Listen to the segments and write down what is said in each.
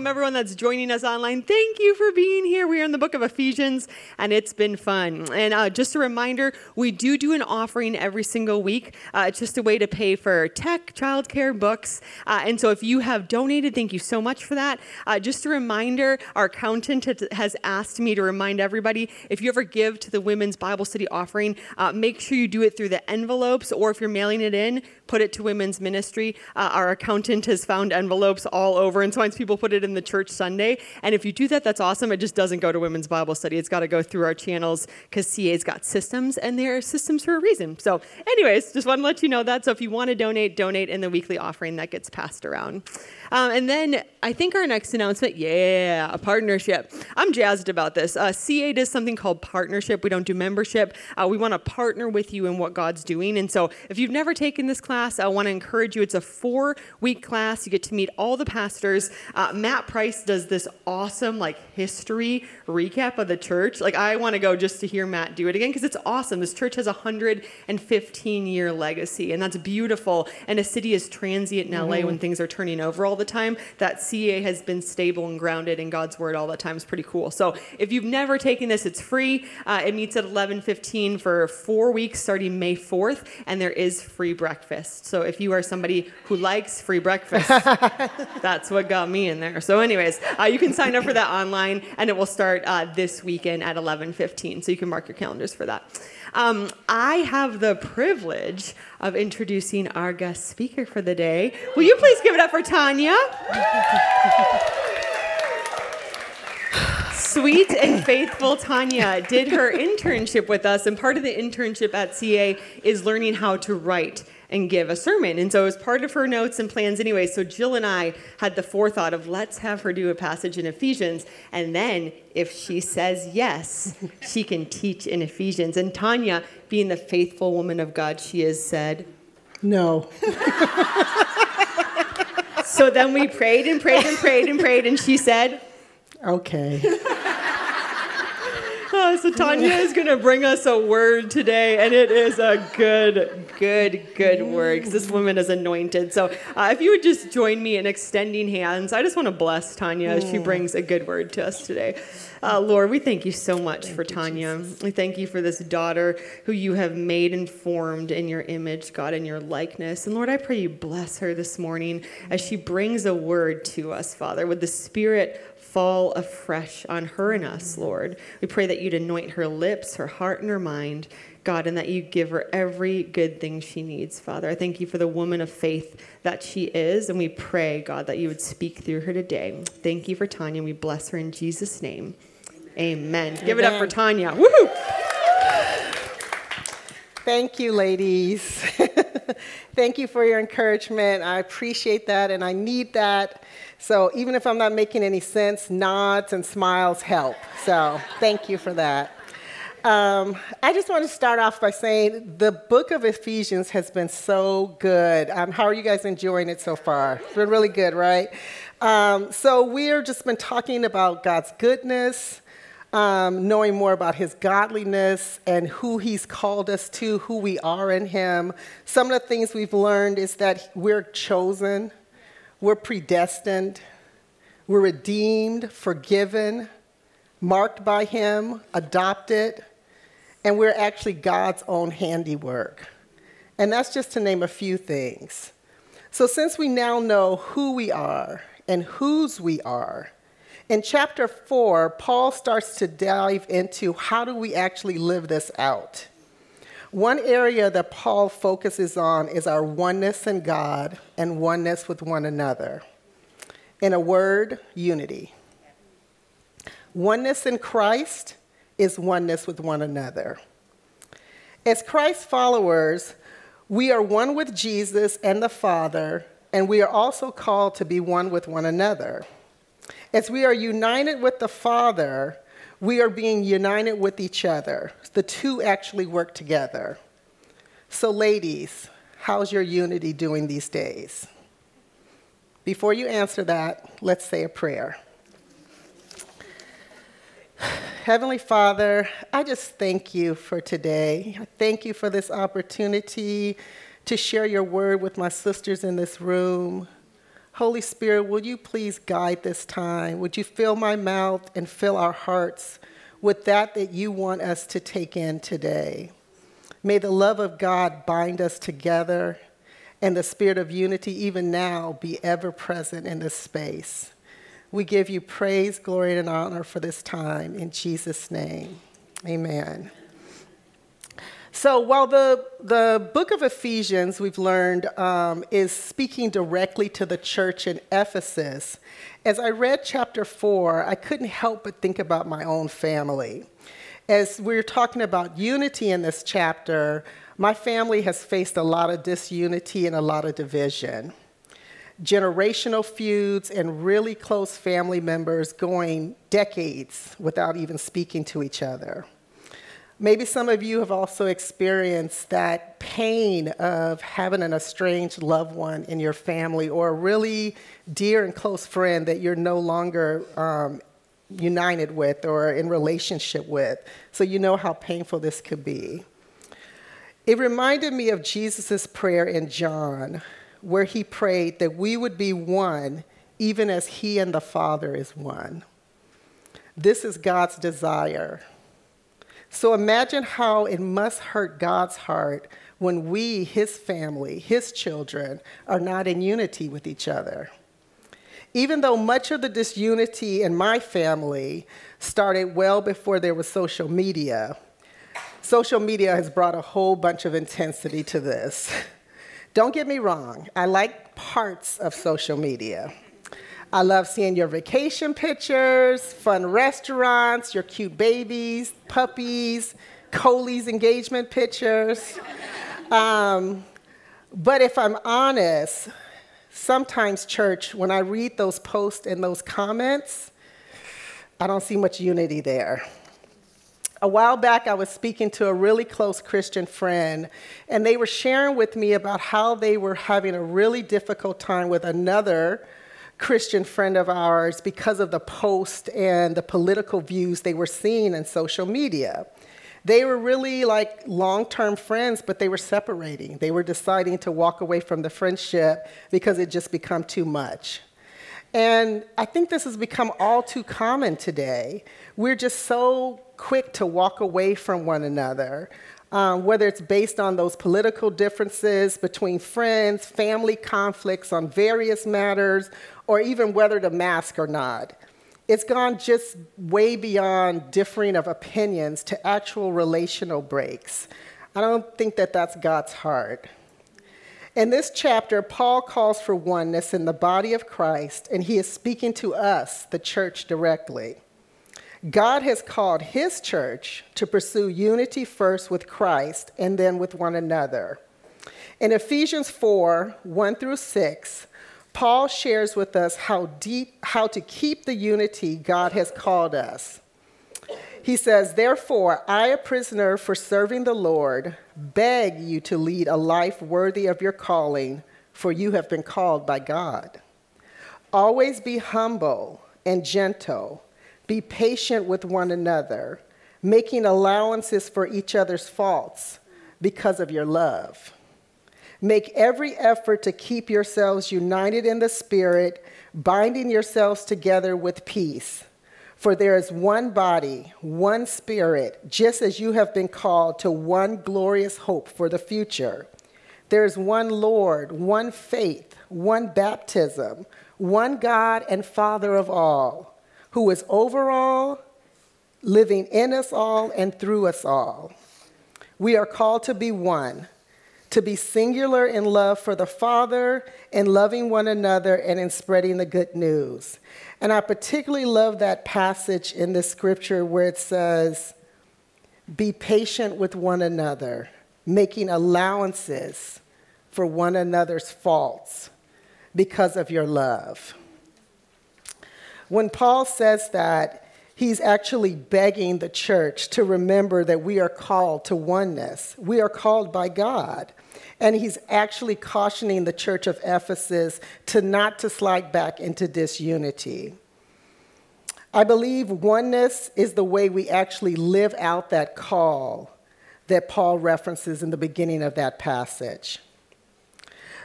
Welcome everyone that's joining us online. Thank you for being here. We are in the book of Ephesians, and it's been fun. And uh, just a reminder, we do do an offering every single week. Uh, it's just a way to pay for tech, childcare, books. Uh, and so if you have donated, thank you so much for that. Uh, just a reminder, our accountant has asked me to remind everybody if you ever give to the Women's Bible Study offering, uh, make sure you do it through the envelopes, or if you're mailing it in, put it to women's ministry. Uh, our accountant has found envelopes all over, and sometimes people put it in the church Sunday. And if you do that, that's awesome. It just doesn't go to women's Bible study. It's got to go through our channels because CA's got systems, and they're systems for a reason. So, anyways, just want to let you know that. So, if you want to donate, donate in the weekly offering that gets passed around. Um, and then I think our next announcement, yeah, a partnership. I'm jazzed about this. Uh, CA does something called partnership. We don't do membership. Uh, we want to partner with you in what God's doing. And so if you've never taken this class, I want to encourage you. It's a four week class. You get to meet all the pastors. Uh, Matt Price does this awesome, like, history recap of the church. Like, I want to go just to hear Matt do it again because it's awesome. This church has a 115 year legacy, and that's beautiful. And a city is transient in LA mm-hmm. when things are turning over all the time. That CA has been stable and grounded in God's word all the time is pretty cool. So if you've never taken this, it's free. Uh, it meets at 11:15 for four weeks starting May 4th, and there is free breakfast. So if you are somebody who likes free breakfast, that's what got me in there. So, anyways, uh, you can sign up for that online, and it will start uh, this weekend at 11:15. So you can mark your calendars for that. Um, I have the privilege of introducing our guest speaker for the day. Will you please give it up for Tanya? Sweet and faithful Tanya did her internship with us, and part of the internship at CA is learning how to write and give a sermon. And so it was part of her notes and plans anyway. So Jill and I had the forethought of let's have her do a passage in Ephesians. And then if she says yes, she can teach in Ephesians. And Tanya, being the faithful woman of God she is, said, No. so then we prayed and prayed and prayed and prayed. And she said, Okay. So Tanya is going to bring us a word today, and it is a good, good, good word because this woman is anointed. So uh, if you would just join me in extending hands, I just want to bless Tanya as she brings a good word to us today. Uh, Lord, we thank you so much thank for Tanya. Jesus. We thank you for this daughter who you have made and formed in your image, God, in your likeness. And Lord, I pray you bless her this morning as she brings a word to us, Father, with the Spirit fall afresh on her and us, Lord. We pray that you'd anoint her lips, her heart, and her mind, God, and that you give her every good thing she needs, Father. I thank you for the woman of faith that she is, and we pray, God, that you would speak through her today. Thank you for Tanya. We bless her in Jesus' name. Amen. Amen. Give it up for Tanya. Woohoo! Thank you, ladies. Thank you for your encouragement. I appreciate that, and I need that. So even if I'm not making any sense, nods and smiles help. So thank you for that. Um, I just want to start off by saying the book of Ephesians has been so good. Um, how are you guys enjoying it so far? It's been really good, right? Um, so we've just been talking about God's goodness, um, knowing more about His godliness and who He's called us to, who we are in Him. Some of the things we've learned is that we're chosen. We're predestined, we're redeemed, forgiven, marked by Him, adopted, and we're actually God's own handiwork. And that's just to name a few things. So, since we now know who we are and whose we are, in chapter 4, Paul starts to dive into how do we actually live this out. One area that Paul focuses on is our oneness in God and oneness with one another. In a word, unity. Oneness in Christ is oneness with one another. As Christ followers, we are one with Jesus and the Father, and we are also called to be one with one another. As we are united with the Father, we are being united with each other. The two actually work together. So, ladies, how's your unity doing these days? Before you answer that, let's say a prayer. Heavenly Father, I just thank you for today. I thank you for this opportunity to share your word with my sisters in this room. Holy Spirit, will you please guide this time? Would you fill my mouth and fill our hearts with that that you want us to take in today? May the love of God bind us together and the spirit of unity, even now, be ever present in this space. We give you praise, glory, and honor for this time. In Jesus' name, amen. So while the, the book of Ephesians, we've learned, um, is speaking directly to the church in Ephesus, as I read chapter four, I couldn't help but think about my own family. As we're talking about unity in this chapter, my family has faced a lot of disunity and a lot of division. Generational feuds and really close family members going decades without even speaking to each other. Maybe some of you have also experienced that pain of having an estranged loved one in your family or a really dear and close friend that you're no longer um, united with or in relationship with. So you know how painful this could be. It reminded me of Jesus' prayer in John, where he prayed that we would be one, even as he and the Father is one. This is God's desire so imagine how it must hurt God's heart when we, his family, his children, are not in unity with each other. Even though much of the disunity in my family started well before there was social media, social media has brought a whole bunch of intensity to this. Don't get me wrong, I like parts of social media. I love seeing your vacation pictures, fun restaurants, your cute babies, puppies, Coley's engagement pictures. Um, but if I'm honest, sometimes, church, when I read those posts and those comments, I don't see much unity there. A while back, I was speaking to a really close Christian friend, and they were sharing with me about how they were having a really difficult time with another Christian friend of ours because of the post and the political views they were seeing in social media. They were really like long term friends, but they were separating. They were deciding to walk away from the friendship because it just become too much. And I think this has become all too common today. We're just so quick to walk away from one another um, whether it's based on those political differences between friends, family conflicts on various matters, or even whether to mask or not. It's gone just way beyond differing of opinions to actual relational breaks. I don't think that that's God's heart. In this chapter, Paul calls for oneness in the body of Christ, and he is speaking to us, the church, directly. God has called his church to pursue unity first with Christ and then with one another. In Ephesians 4 1 through 6, Paul shares with us how deep how to keep the unity God has called us. He says, Therefore, I, a prisoner for serving the Lord, beg you to lead a life worthy of your calling, for you have been called by God. Always be humble and gentle be patient with one another, making allowances for each other's faults because of your love. Make every effort to keep yourselves united in the Spirit, binding yourselves together with peace. For there is one body, one Spirit, just as you have been called to one glorious hope for the future. There is one Lord, one faith, one baptism, one God and Father of all who is over all, living in us all and through us all. We are called to be one, to be singular in love for the Father in loving one another and in spreading the good news. And I particularly love that passage in the scripture where it says, Be patient with one another, making allowances for one another's faults because of your love. When Paul says that, he's actually begging the church to remember that we are called to oneness. We are called by God. And he's actually cautioning the church of Ephesus to not to slide back into disunity. I believe oneness is the way we actually live out that call that Paul references in the beginning of that passage.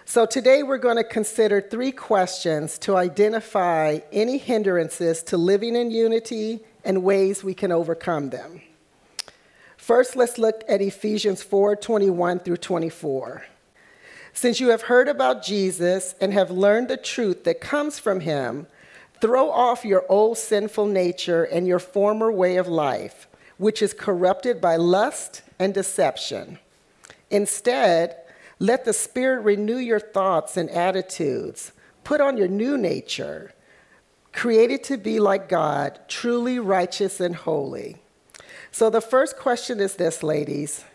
So today we're going to consider three questions to identify any hindrances to living in unity and ways we can overcome them. First, let's look at Ephesians 4 21 through 24. Since you have heard about Jesus and have learned the truth that comes from him, throw off your old sinful nature and your former way of life, which is corrupted by lust and deception. Instead, let the Spirit renew your thoughts and attitudes. Put on your new nature, created to be like God, truly righteous and holy. So, the first question is this, ladies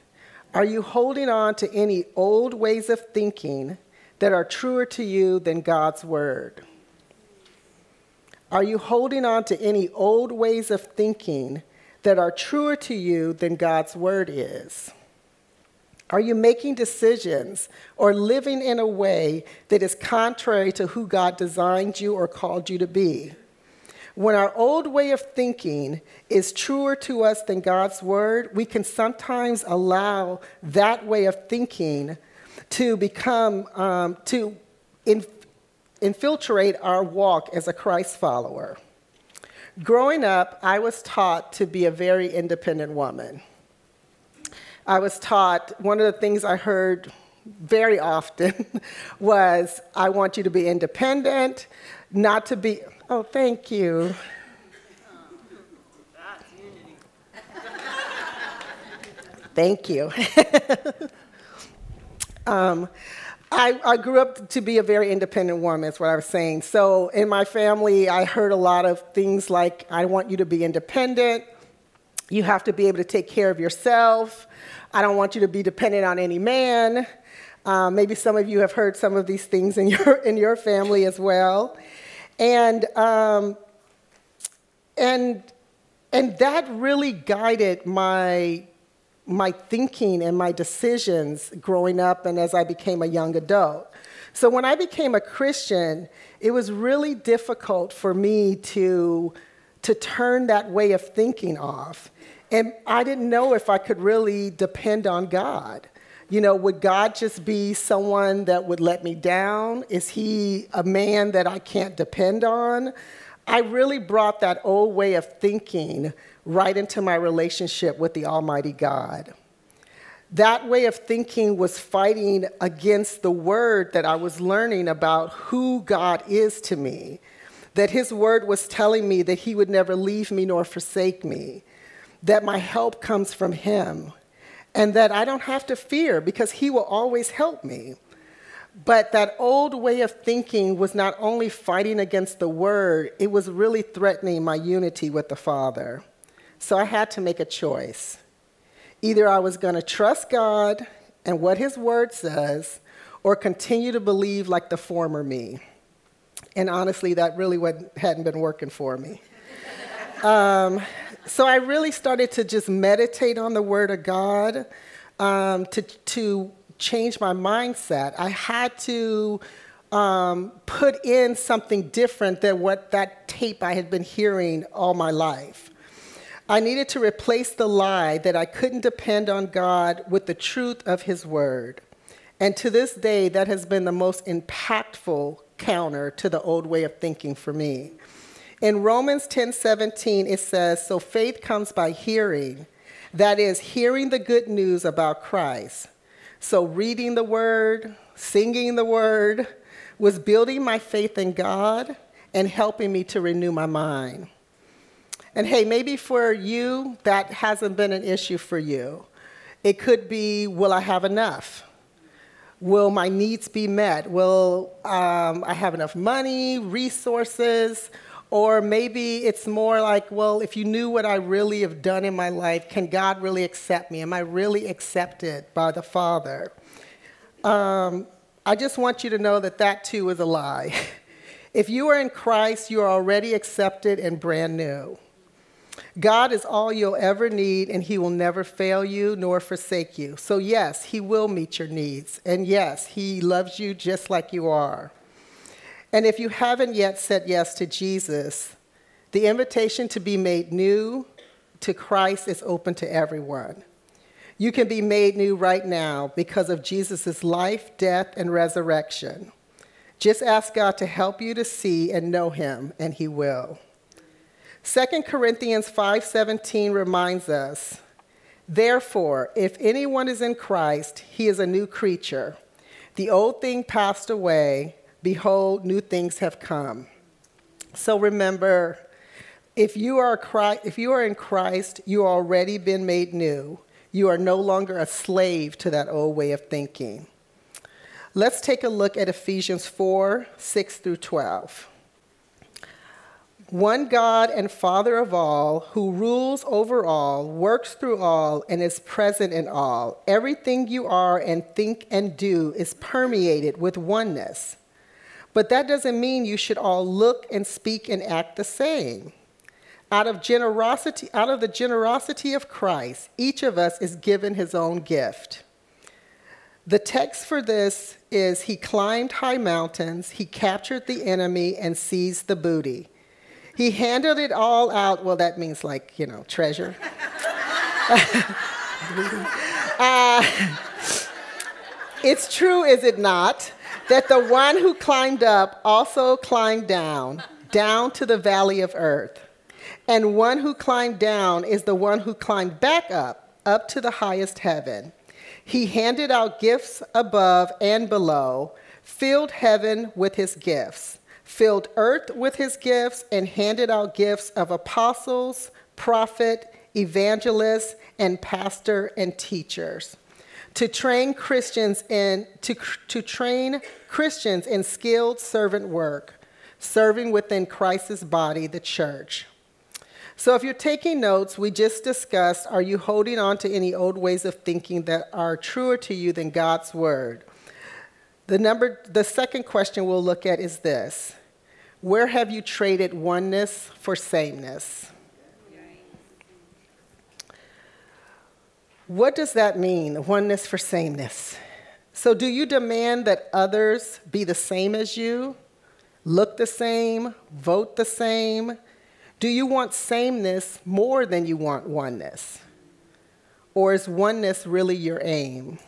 Are you holding on to any old ways of thinking that are truer to you than God's word? Are you holding on to any old ways of thinking that are truer to you than God's word is? Are you making decisions or living in a way that is contrary to who God designed you or called you to be? When our old way of thinking is truer to us than God's word, we can sometimes allow that way of thinking to become, um, to in, infiltrate our walk as a Christ follower. Growing up, I was taught to be a very independent woman. I was taught one of the things I heard very often was I want you to be independent, not to be, oh, thank you. Thank you. um, I, I, grew up to be a very independent woman, is what I was saying. So in my family, I heard a lot of things like, I want you to be independent. You have to be able to take care of yourself. I don't want you to be dependent on any man. Um, maybe some of you have heard some of these things in your, in your family as well. And, um, and, and that really guided my, my thinking and my decisions growing up and as I became a young adult. So when I became a Christian, it was really difficult for me to, to turn that way of thinking off. And I didn't know if I could really depend on God. You know, would God just be someone that would let me down? Is he a man that I can't depend on? I really brought that old way of thinking right into my relationship with the Almighty God. That way of thinking was fighting against the word that I was learning about who God is to me, that His word was telling me that He would never leave me nor forsake me that my help comes from Him and that I don't have to fear because He will always help me. But that old way of thinking was not only fighting against the Word, it was really threatening my unity with the Father. So I had to make a choice. Either I was going to trust God and what His Word says, or continue to believe like the former me. And honestly, that really hadn't been working for me. Um, so I really started to just meditate on the Word of God um, to, to change my mindset. I had to um, put in something different than what that tape I had been hearing all my life. I needed to replace the lie that I couldn't depend on God with the truth of His Word. And to this day, that has been the most impactful counter to the old way of thinking for me. In Romans 10 17, it says, So faith comes by hearing, that is, hearing the good news about Christ. So reading the word, singing the word, was building my faith in God and helping me to renew my mind. And hey, maybe for you, that hasn't been an issue for you. It could be, will I have enough? Will my needs be met? Will um, I have enough money, resources? Or maybe it's more like, well, if you knew what I really have done in my life, can God really accept me? Am I really accepted by the Father? Um, I just want you to know that that too is a lie. if you are in Christ, you are already accepted and brand new. God is all you'll ever need, and He will never fail you nor forsake you. So, yes, He will meet your needs. And yes, He loves you just like you are. And if you haven't yet said yes to Jesus, the invitation to be made new to Christ is open to everyone. You can be made new right now because of Jesus' life, death, and resurrection. Just ask God to help you to see and know him, and he will. 2 Corinthians 5:17 reminds us, "Therefore, if anyone is in Christ, he is a new creature. The old thing passed away; behold, new things have come." So remember, if you are Christ, if you are in Christ, you already been made new. You are no longer a slave to that old way of thinking. Let's take a look at Ephesians 4 6 through 12. One God and Father of all, who rules over all, works through all, and is present in all. Everything you are and think and do is permeated with oneness. But that doesn't mean you should all look and speak and act the same. Out of generosity, out of the generosity of Christ, each of us is given his own gift. The text for this is He climbed high mountains, He captured the enemy, and seized the booty. He handled it all out. Well, that means like, you know, treasure. uh, it's true, is it not, that the one who climbed up also climbed down, down to the valley of earth. And one who climbed down is the one who climbed back up, up to the highest heaven. He handed out gifts above and below, filled heaven with his gifts, filled earth with his gifts, and handed out gifts of apostles, prophet, evangelists, and pastor and teachers to train Christians in to, to train Christians in skilled servant work, serving within Christ's body, the church. So, if you're taking notes, we just discussed are you holding on to any old ways of thinking that are truer to you than God's word? The, number, the second question we'll look at is this Where have you traded oneness for sameness? What does that mean, oneness for sameness? So, do you demand that others be the same as you, look the same, vote the same? Do you want sameness more than you want oneness? Or is oneness really your aim?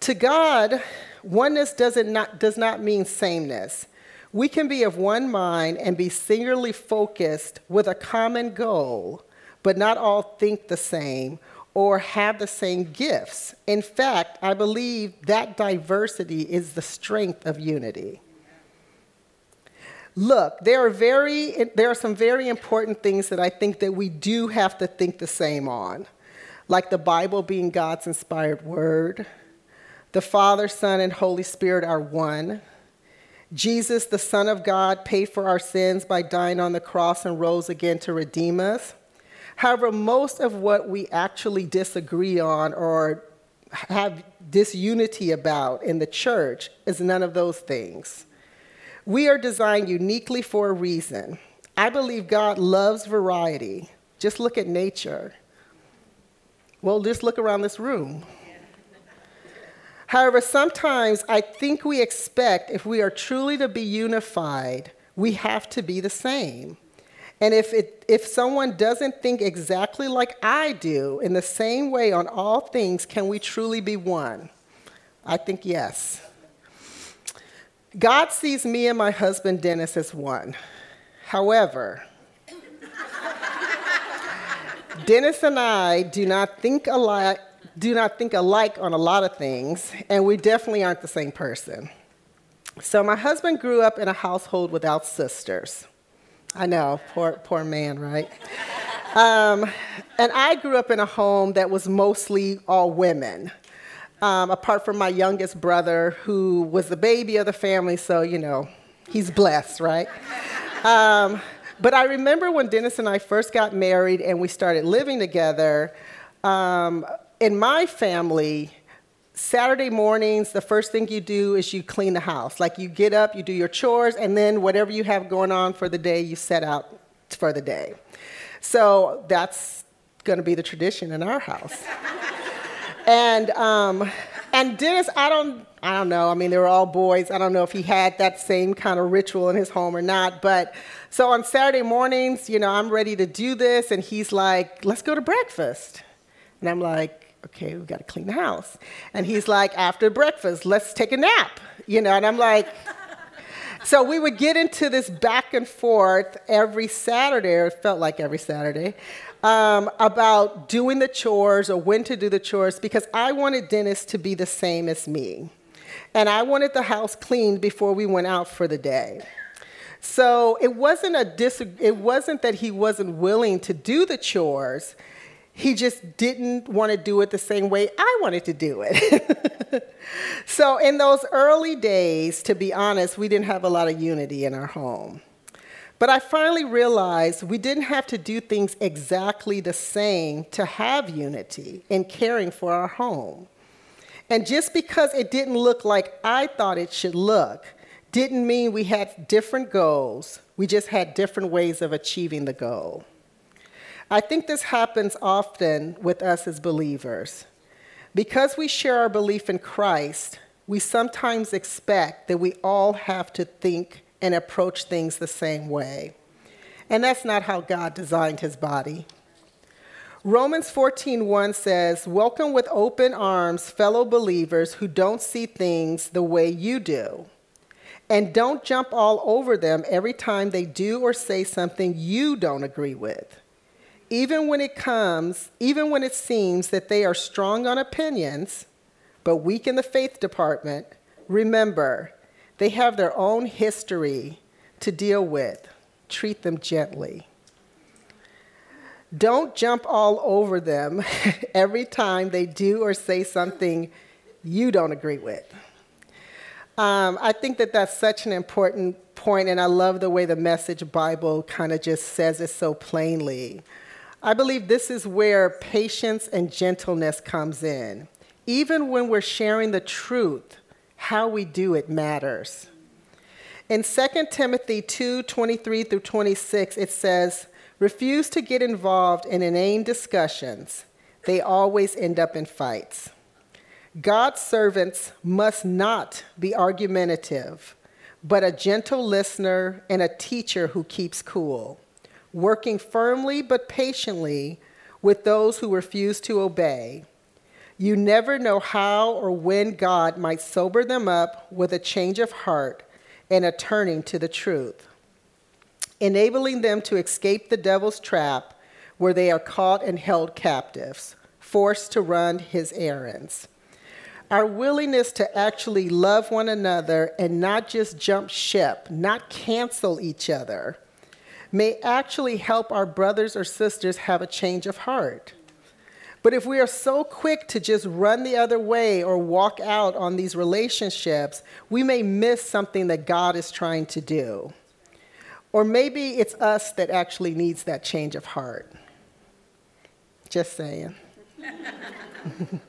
To God, oneness doesn't not, does not mean sameness. We can be of one mind and be singularly focused with a common goal, but not all think the same or have the same gifts. In fact, I believe that diversity is the strength of unity. Look, there are, very, there are some very important things that I think that we do have to think the same on, like the Bible being God's inspired word, the Father, Son, and Holy Spirit are one. Jesus, the Son of God, paid for our sins by dying on the cross and rose again to redeem us. However, most of what we actually disagree on or have disunity about in the church is none of those things. We are designed uniquely for a reason. I believe God loves variety. Just look at nature. Well, just look around this room. However, sometimes I think we expect if we are truly to be unified, we have to be the same. And if, it, if someone doesn't think exactly like I do in the same way on all things, can we truly be one? I think yes. God sees me and my husband Dennis as one. However, Dennis and I do not think alike do not think alike on a lot of things, and we definitely aren't the same person. So my husband grew up in a household without sisters. I know, poor poor man, right? Um, and I grew up in a home that was mostly all women um, apart from my youngest brother, who was the baby of the family, so, you know, he's blessed, right? Um, but I remember when Dennis and I first got married and we started living together, um, in my family, Saturday mornings, the first thing you do is you clean the house. Like you get up, you do your chores, and then whatever you have going on for the day, you set out for the day. So that's going to be the tradition in our house. And um, and Dennis, I don't I don't know. I mean, they were all boys. I don't know if he had that same kind of ritual in his home or not. But so on Saturday mornings, you know, I'm ready to do this, and he's like, "Let's go to breakfast." And I'm like, okay, we've got to clean the house. And he's like, after breakfast, let's take a nap. You know, and I'm like, so we would get into this back and forth every Saturday, or it felt like every Saturday, um, about doing the chores or when to do the chores because I wanted Dennis to be the same as me. And I wanted the house cleaned before we went out for the day. So it wasn't a dis- it wasn't that he wasn't willing to do the chores. He just didn't want to do it the same way I wanted to do it. so in those early days, to be honest, we didn't have a lot of unity in our home. But I finally realized we didn't have to do things exactly the same to have unity in caring for our home. And just because it didn't look like I thought it should look, didn't mean we had different goals. We just had different ways of achieving the goal. I think this happens often with us as believers. Because we share our belief in Christ, we sometimes expect that we all have to think and approach things the same way. And that's not how God designed his body. Romans 14:1 says, "Welcome with open arms fellow believers who don't see things the way you do." And don't jump all over them every time they do or say something you don't agree with. Even when it comes, even when it seems that they are strong on opinions, but weak in the faith department, remember, they have their own history to deal with. Treat them gently. Don't jump all over them every time they do or say something you don't agree with. Um, I think that that's such an important point, and I love the way the Message Bible kind of just says it so plainly. I believe this is where patience and gentleness comes in. Even when we're sharing the truth, how we do it matters. In 2 Timothy 2 23 through 26, it says, Refuse to get involved in inane discussions, they always end up in fights. God's servants must not be argumentative, but a gentle listener and a teacher who keeps cool, working firmly but patiently with those who refuse to obey. You never know how or when God might sober them up with a change of heart and a turning to the truth, enabling them to escape the devil's trap where they are caught and held captives, forced to run his errands. Our willingness to actually love one another and not just jump ship, not cancel each other, may actually help our brothers or sisters have a change of heart. But if we are so quick to just run the other way or walk out on these relationships, we may miss something that God is trying to do. Or maybe it's us that actually needs that change of heart. Just saying.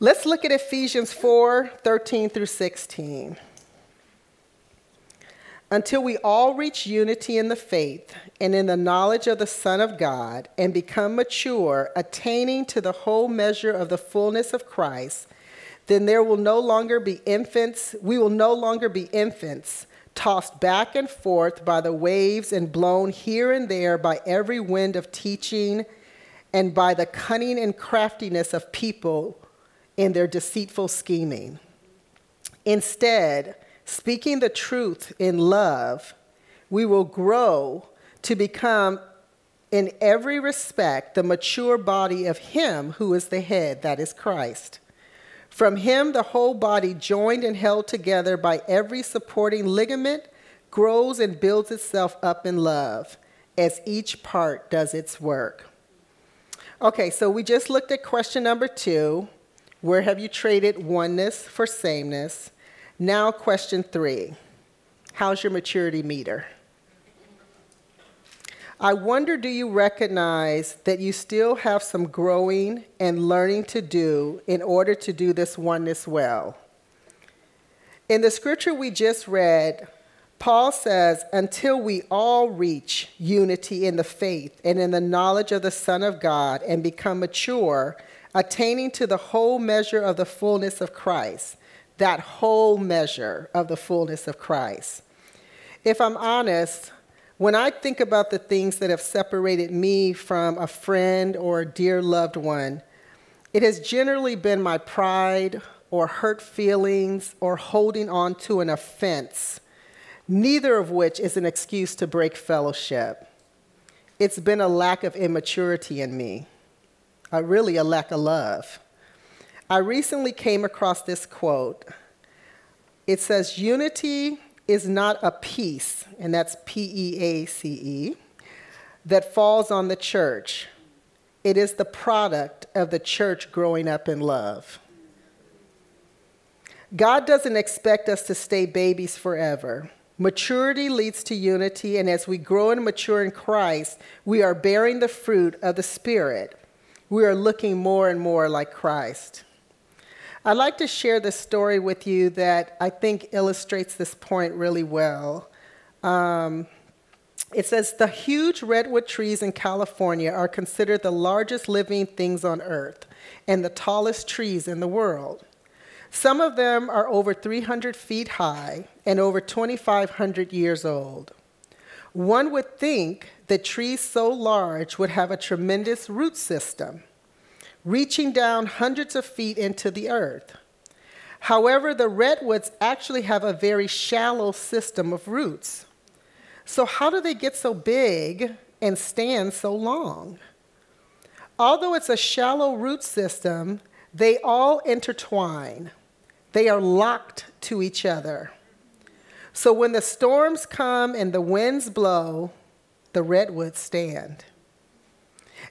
Let's look at Ephesians 4 13 through 16. Until we all reach unity in the faith and in the knowledge of the Son of God and become mature, attaining to the whole measure of the fullness of Christ, then there will no longer be infants, we will no longer be infants, tossed back and forth by the waves and blown here and there by every wind of teaching and by the cunning and craftiness of people in their deceitful scheming. Instead, speaking the truth in love, we will grow to become, in every respect, the mature body of Him who is the head, that is Christ. From Him, the whole body, joined and held together by every supporting ligament, grows and builds itself up in love as each part does its work. Okay, so we just looked at question number two. Where have you traded oneness for sameness? Now, question three How's your maturity meter? I wonder do you recognize that you still have some growing and learning to do in order to do this oneness well? In the scripture we just read, Paul says, until we all reach unity in the faith and in the knowledge of the Son of God and become mature, attaining to the whole measure of the fullness of Christ, that whole measure of the fullness of Christ. If I'm honest, When I think about the things that have separated me from a friend or a dear loved one, it has generally been my pride or hurt feelings or holding on to an offense, neither of which is an excuse to break fellowship. It's been a lack of immaturity in me, a really a lack of love. I recently came across this quote. It says, Unity is not a piece, and that's P E A C E, that falls on the church. It is the product of the church growing up in love. God doesn't expect us to stay babies forever. Maturity leads to unity, and as we grow and mature in Christ, we are bearing the fruit of the Spirit. We are looking more and more like Christ. I'd like to share this story with you that I think illustrates this point really well. Um, it says the huge redwood trees in California are considered the largest living things on earth and the tallest trees in the world. Some of them are over 300 feet high and over 2,500 years old. One would think that trees so large would have a tremendous root system reaching down hundreds of feet into the earth. However, the redwoods actually have a very shallow system of roots. So, how do they get so big and stand so long? Although it's a shallow root system, they all intertwine. They are locked to each other. So, when the storms come and the winds blow, the redwoods stand.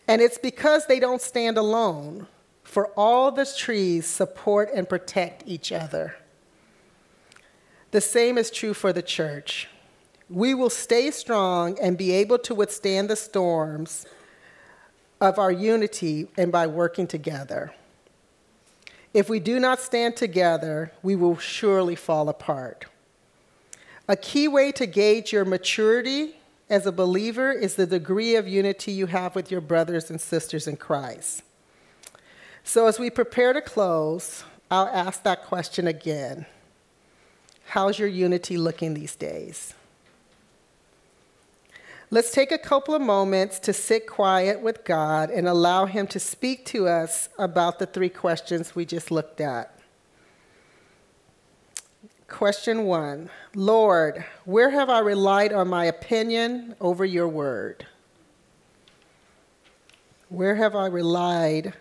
And it's because they don't stand alone, for all the trees support and protect each other. The same is true for the church. We will stay strong and be able to withstand the storms of our unity and by working together. If we do not stand together, we will surely fall apart. A key way to gauge your maturity as a believer is the degree of unity you have with your brothers and sisters in Christ. So, as we prepare to close, I'll ask that question again How's your unity looking these days? Let's take a couple of moments to sit quiet with God and allow Him to speak to us about the three questions we just looked at. Question one Lord, where have I relied on my opinion over your word? Where have I relied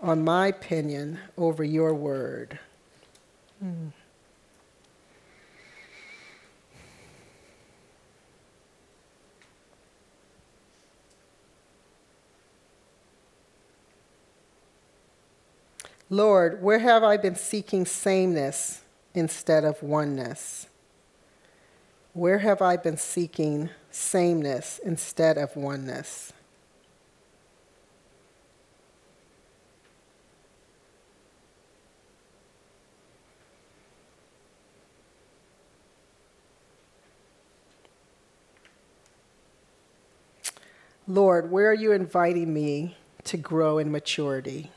on my opinion over your word? Hmm. Lord, where have I been seeking sameness instead of oneness? Where have I been seeking sameness instead of oneness? Lord, where are you inviting me to grow in maturity?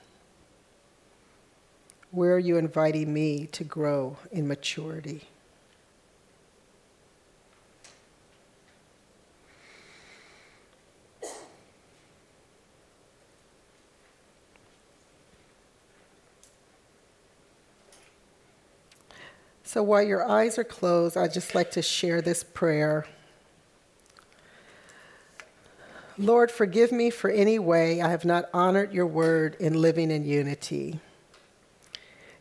Where are you inviting me to grow in maturity? So while your eyes are closed, I'd just like to share this prayer. Lord, forgive me for any way I have not honored your word in living in unity.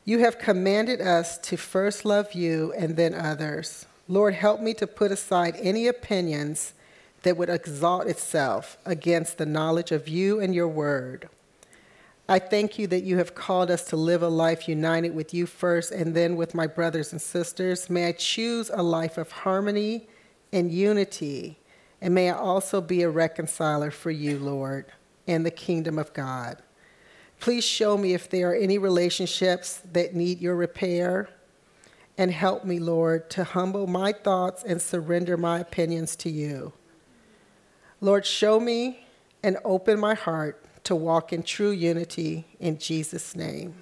You have commanded us to first love you and then others. Lord, help me to put aside any opinions that would exalt itself against the knowledge of you and your word. I thank you that you have called us to live a life united with you first and then with my brothers and sisters. May I choose a life of harmony and unity, and may I also be a reconciler for you, Lord, and the kingdom of God. Please show me if there are any relationships that need your repair. And help me, Lord, to humble my thoughts and surrender my opinions to you. Lord, show me and open my heart to walk in true unity in Jesus' name.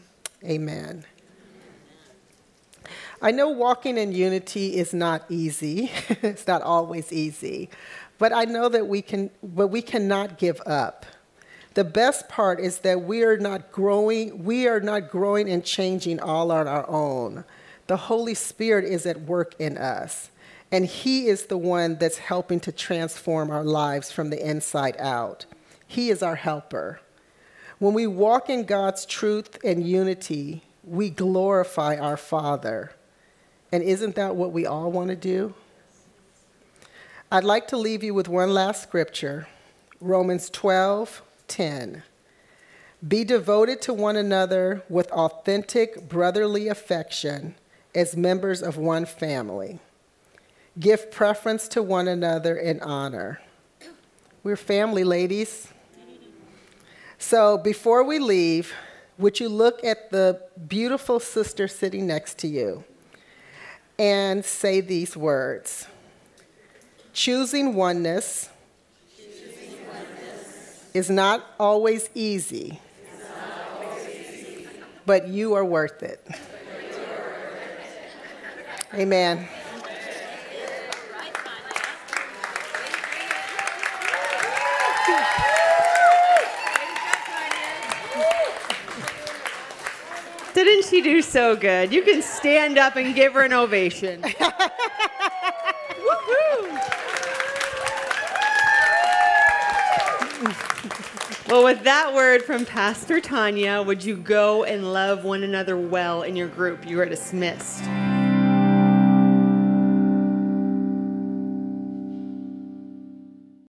Amen. I know walking in unity is not easy, it's not always easy. But I know that we can, but we cannot give up. The best part is that we are not growing, we are not growing and changing all on our own. The Holy Spirit is at work in us, and He is the one that's helping to transform our lives from the inside out. He is our helper. When we walk in God's truth and unity, we glorify our Father. And isn't that what we all want to do? I'd like to leave you with one last scripture Romans 12 10. Be devoted to one another with authentic brotherly affection as members of one family. Give preference to one another in honor. We're family, ladies. So before we leave, would you look at the beautiful sister sitting next to you and say these words Choosing oneness is not always easy, but you are worth it. Amen. Didn't she do so good? You can stand up and give her an ovation. well, with that word from Pastor Tanya, would you go and love one another well in your group? You are dismissed.